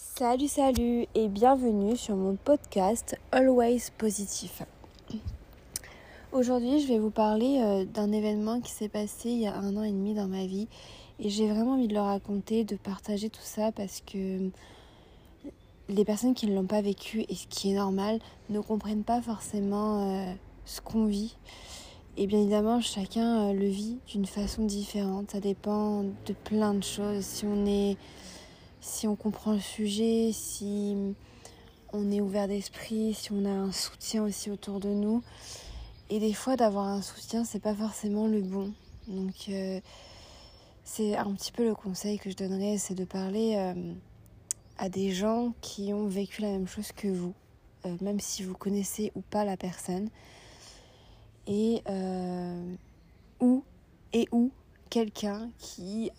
Salut, salut et bienvenue sur mon podcast Always Positif. Aujourd'hui, je vais vous parler euh, d'un événement qui s'est passé il y a un an et demi dans ma vie et j'ai vraiment envie de le raconter, de partager tout ça parce que les personnes qui ne l'ont pas vécu et ce qui est normal ne comprennent pas forcément euh, ce qu'on vit. Et bien évidemment, chacun euh, le vit d'une façon différente. Ça dépend de plein de choses. Si on est si on comprend le sujet, si on est ouvert d'esprit, si on a un soutien aussi autour de nous. Et des fois, d'avoir un soutien, c'est pas forcément le bon. Donc, euh, c'est un petit peu le conseil que je donnerais, c'est de parler euh, à des gens qui ont vécu la même chose que vous, euh, même si vous connaissez ou pas la personne. Et ou et ou quelqu'un qui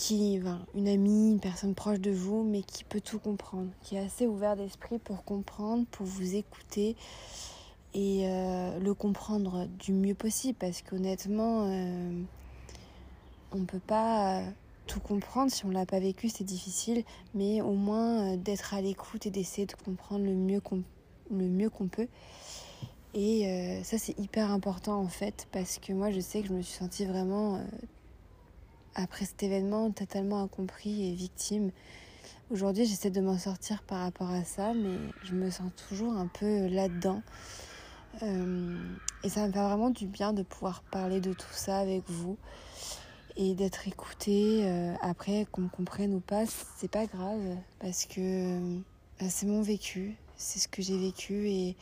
qui, une amie, une personne proche de vous, mais qui peut tout comprendre, qui est assez ouvert d'esprit pour comprendre, pour vous écouter et euh, le comprendre du mieux possible, parce qu'honnêtement, euh, on ne peut pas tout comprendre. Si on ne l'a pas vécu, c'est difficile, mais au moins euh, d'être à l'écoute et d'essayer de comprendre le mieux qu'on, le mieux qu'on peut. Et ça, c'est hyper important en fait, parce que moi, je sais que je me suis sentie vraiment après cet événement totalement incompris et victime. Aujourd'hui, j'essaie de m'en sortir par rapport à ça, mais je me sens toujours un peu là-dedans. Euh, et ça me fait vraiment du bien de pouvoir parler de tout ça avec vous et d'être écouté. Euh, après, qu'on me comprenne ou pas, c'est pas grave parce que euh, c'est mon vécu, c'est ce que j'ai vécu et,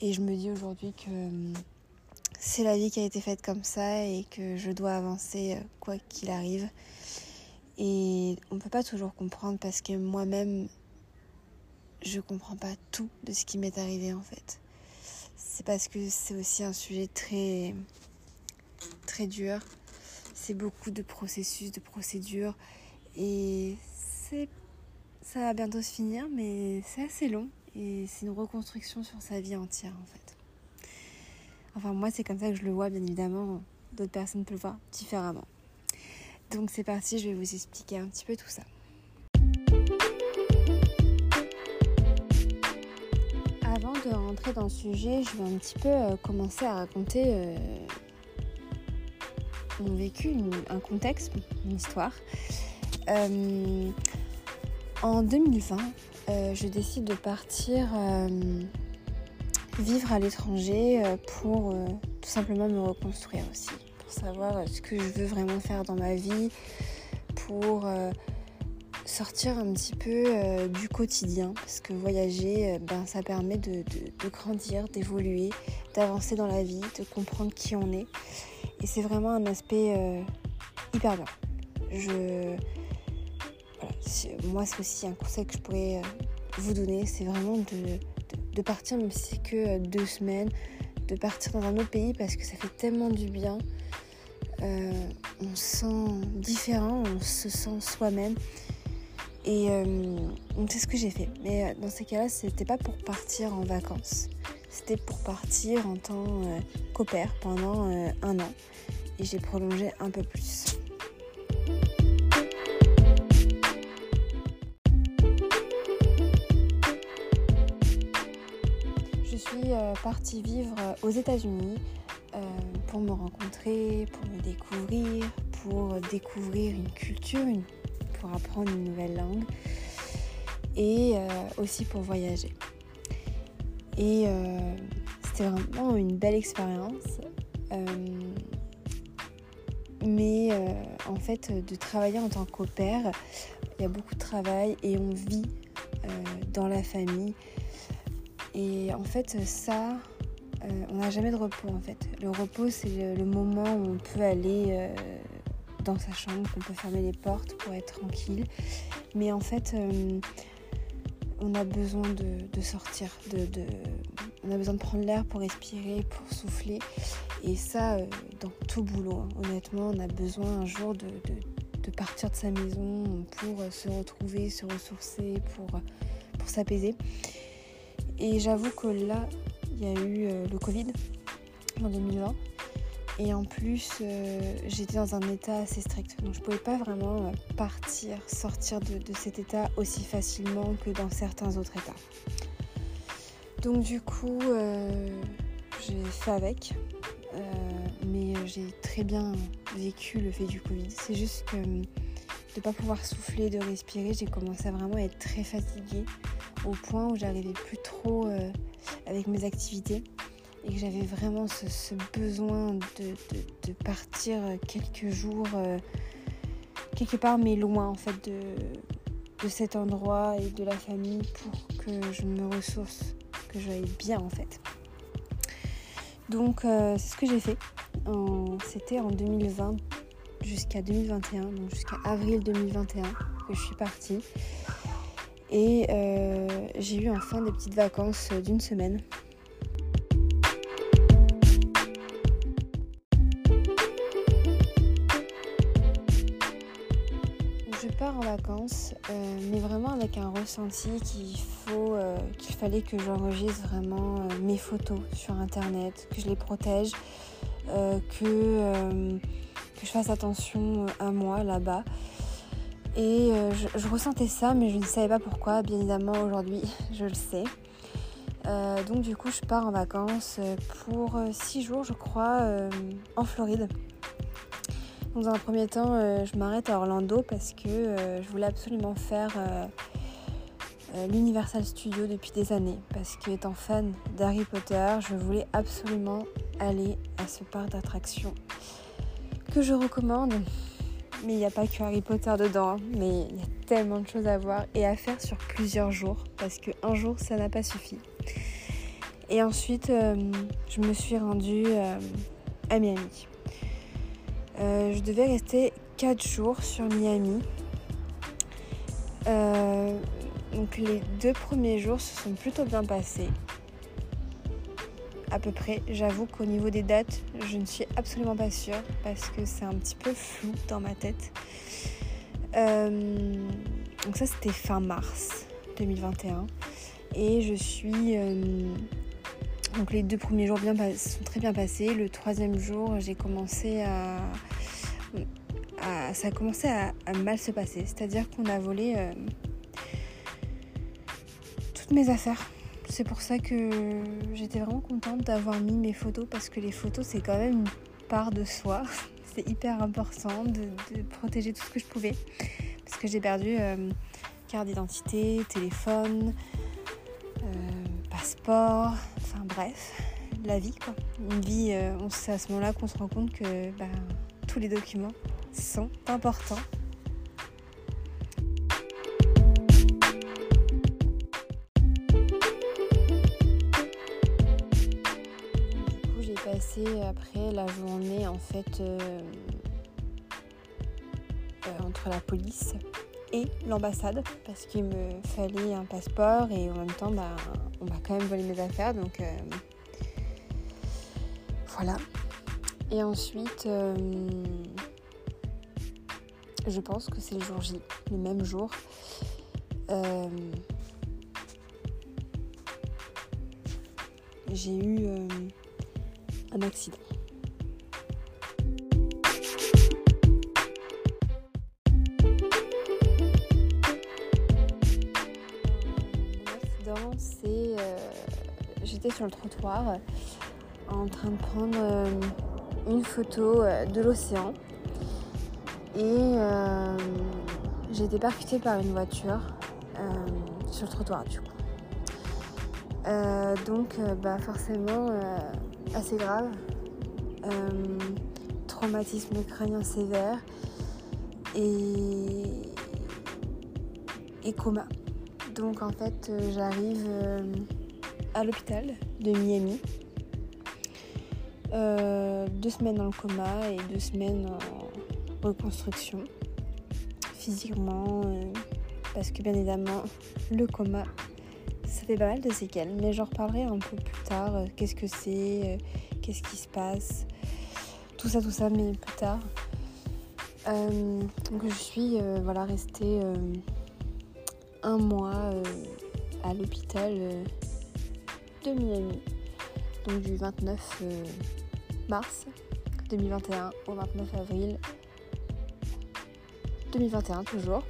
et je me dis aujourd'hui que c'est la vie qui a été faite comme ça et que je dois avancer euh, quoi qu'il arrive. Et on ne peut pas toujours comprendre parce que moi-même, je comprends pas tout de ce qui m'est arrivé en fait. C'est parce que c'est aussi un sujet très très dur. C'est beaucoup de processus, de procédures et ça va bientôt se finir mais c'est assez long et c'est une reconstruction sur sa vie entière en fait. Enfin, moi, c'est comme ça que je le vois, bien évidemment. D'autres personnes peuvent le voir différemment. Donc, c'est parti, je vais vous expliquer un petit peu tout ça. Avant de rentrer dans le sujet, je vais un petit peu euh, commencer à raconter euh, mon vécu, un contexte, une histoire. Euh, en 2020, je décide de partir vivre à l'étranger euh, pour euh, tout simplement me reconstruire aussi, pour savoir euh, ce que je veux vraiment faire dans ma vie, pour sortir un petit peu du quotidien, parce que voyager, ben, ça permet de, grandir, d'évoluer, d'avancer dans la vie, de comprendre qui on est. Et c'est vraiment un aspect hyper bien. Je... moi, c'est aussi un conseil que je pourrais vous donner, c'est vraiment de de partir, même si c'est que euh, deux semaines, de partir dans un autre pays parce que ça fait tellement du bien. Euh, on se sent différent, on se sent soi-même. Et euh, c'est ce que j'ai fait. Mais dans ces cas-là, c'était pas pour partir en vacances. C'était pour partir en tant qu'opère pendant un an. Et j'ai prolongé un peu plus. Partie vivre aux États-Unis euh, pour me rencontrer, pour me découvrir, pour découvrir une culture, pour apprendre une nouvelle langue et euh, aussi pour voyager. Et c'était vraiment une belle expérience. mais en fait, de travailler en tant qu'opère, il y a beaucoup de travail et on vit dans la famille et en fait, ça, euh, on n'a jamais de repos en fait. Le repos, c'est le, moment où on peut aller euh, dans sa chambre, qu'on peut fermer les portes pour être tranquille. Mais en fait, euh, on a besoin de, sortir, de, on a besoin de prendre l'air pour respirer, pour souffler. Et ça, dans tout boulot, hein. honnêtement, on a besoin un jour de, partir de sa maison pour se retrouver, se ressourcer, pour, pour s'apaiser. Et j'avoue que là, il y a eu euh, le Covid en 2020. Et en plus, euh, j'étais dans un état assez strict. Donc je ne pouvais pas vraiment partir, sortir de, cet état aussi facilement que dans certains autres états. Donc du coup, j'ai fait avec. mais j'ai très bien vécu le fait du Covid. C'est juste que de ne pas pouvoir souffler, de respirer, j'ai commencé à vraiment être très fatiguée au point où j'arrivais plus trop avec mes activités et que j'avais vraiment ce, besoin de, partir quelques jours euh, quelque part mais loin en fait de, de cet endroit et de la famille pour que je me ressource, que j'aille bien en fait. Donc euh, c'est ce que j'ai fait. C'était en 2020 jusqu'à 2021, donc jusqu'à avril 2021 que je suis partie. Et euh, j'ai eu enfin des petites vacances d'une semaine en vacances, euh, mais vraiment avec un ressenti qu'il faut, euh, qu'il fallait que j'enregistre vraiment mes photos sur internet, que je les protège, que, que je fasse attention à moi là-bas. Et je, ressentais ça, mais je ne savais pas pourquoi. Bien évidemment, aujourd'hui, je le sais. donc du coup, je pars en vacances pour 6 jours, je crois, en Floride. Dans un premier temps, euh, je m'arrête à Orlando parce que euh, je voulais absolument faire euh, l'Universal Studio depuis des années. Parce qu'étant fan d'Harry Potter, je voulais absolument aller à ce parc d'attractions que je recommande. Mais il n'y a pas que Harry Potter dedans, hein. mais il y a tellement de choses à voir et à faire sur plusieurs jours parce qu'un jour ça n'a pas suffi. Et ensuite, je me suis rendue à Miami. Euh, je devais rester 4 jours sur Miami. Euh, donc les deux premiers jours se sont plutôt bien passés. À peu près. J'avoue qu'au niveau des dates, je ne suis absolument pas sûre parce que c'est un petit peu flou dans ma tête. Euh, donc ça c'était fin mars 2021. Et je suis... Donc les deux premiers jours bien, sont très bien passés. Le troisième jour, j'ai commencé à, ça a commencé à, mal se passer. C'est-à-dire qu'on a volé euh, toutes mes affaires. C'est pour ça que j'étais vraiment contente d'avoir mis mes photos parce que les photos c'est quand même une part de soi. C'est hyper important de, protéger tout ce que je pouvais parce que j'ai perdu euh, carte d'identité, téléphone, euh, passeport, enfin bref, la vie quoi. Une vie, euh, c'est à ce moment-là qu'on se rend compte que bah, tous les documents sont importants. Passé après la journée en fait euh, euh, entre la police et l'ambassade parce qu'il me fallait un passeport et en même temps bah, on m'a quand même volé mes affaires donc euh, voilà. Et ensuite je pense que c'est le jour J le même jour. J'ai eu un accident c'est euh, j'étais sur le trottoir en train de prendre euh, une photo euh, de l'océan et j'ai été percutée par une voiture sur le trottoir du coup. donc bah forcément assez grave. traumatisme crânien sévère et, et coma. Donc en fait, euh, j'arrive euh, à l'hôpital de Miami. Euh, deux semaines dans le coma et deux semaines en reconstruction physiquement parce que bien évidemment le coma ça fait pas mal de séquelles mais j'en reparlerai un peu plus tard qu'est-ce que c'est qu'est-ce qui se passe tout ça tout ça mais plus tard donc je suis voilà restée un mois euh, à l'hôpital euh, de Miami. Donc du 29 euh, mars 2021 au 29 avril 2021 toujours.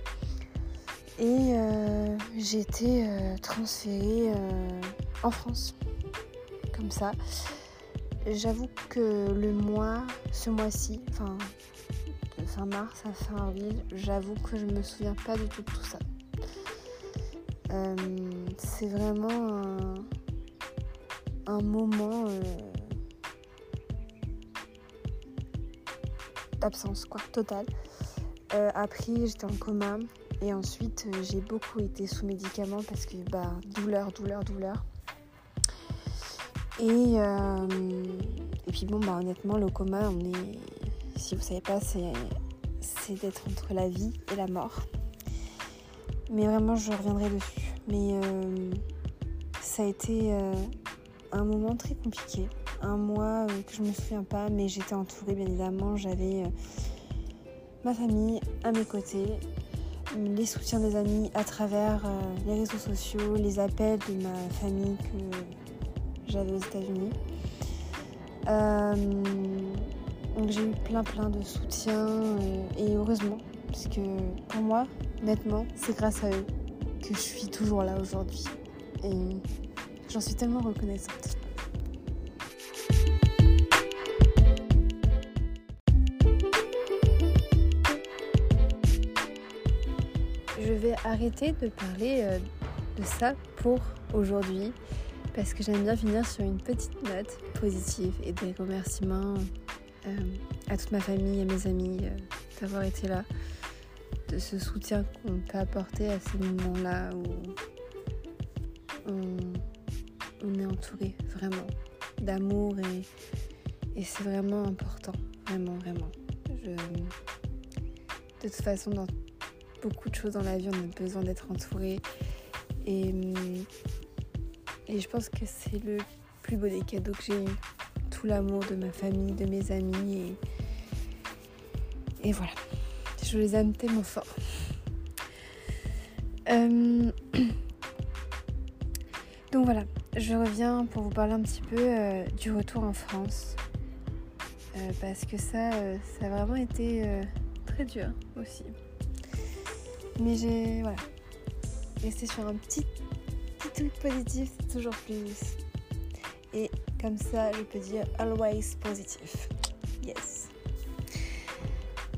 Et euh, j'ai été euh, transférée euh, en France. Comme ça. J'avoue que le mois, ce mois-ci, enfin fin mars à fin avril, j'avoue que je me souviens pas du tout de tout ça. c'est vraiment un, moment d'absence quoi, totale. après j'étais en coma, et ensuite, euh, j'ai beaucoup été sous médicaments parce que bah, douleur, douleur, douleur. Et, euh, et puis bon, bah, honnêtement, le coma, on est, si vous savez pas, c'est, d'être entre la vie et la mort. Mais vraiment, je reviendrai dessus. Mais euh, ça a été un moment très compliqué. Un mois que je me souviens pas, mais j'étais entourée, bien évidemment. J'avais ma famille à mes côtés les soutiens des amis à travers euh, les réseaux sociaux, les appels de ma famille que j'avais aux États-Unis. Euh, donc j'ai eu plein plein de soutien euh, et heureusement, parce que pour moi, nettement, c'est grâce à eux que je suis toujours là aujourd'hui. Et j'en suis tellement reconnaissante. Arrêter de parler euh, de ça pour aujourd'hui parce que j'aime bien finir sur une petite note positive et des remerciements euh, à toute ma famille, à mes amis euh, d'avoir été là, de ce soutien qu'on peut apporter à ces moments-là où on, est entouré vraiment d'amour et, et c'est vraiment important, vraiment, vraiment. De toute façon, dans beaucoup de choses dans la vie, on a besoin d'être entouré. Et, hum, et je pense que c'est le plus beau des cadeaux que j'ai eu. Tout l'amour de ma famille, de mes amis. Et, et voilà. Je les aime tellement fort. Hum, donc voilà, je reviens pour vous parler un petit peu euh, du retour en France. Euh, parce que ça, euh, ça a vraiment été très dur aussi. Mais j'ai. Voilà. Rester sur un petit, petit truc positif, c'est toujours plus. Et comme ça, je peux dire always positif. Yes.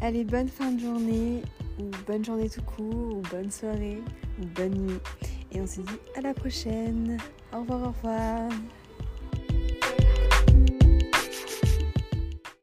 Allez, bonne fin de journée, ou bonne journée tout court, ou bonne soirée, ou bonne nuit. Et on se dit à la prochaine. Au revoir, au revoir.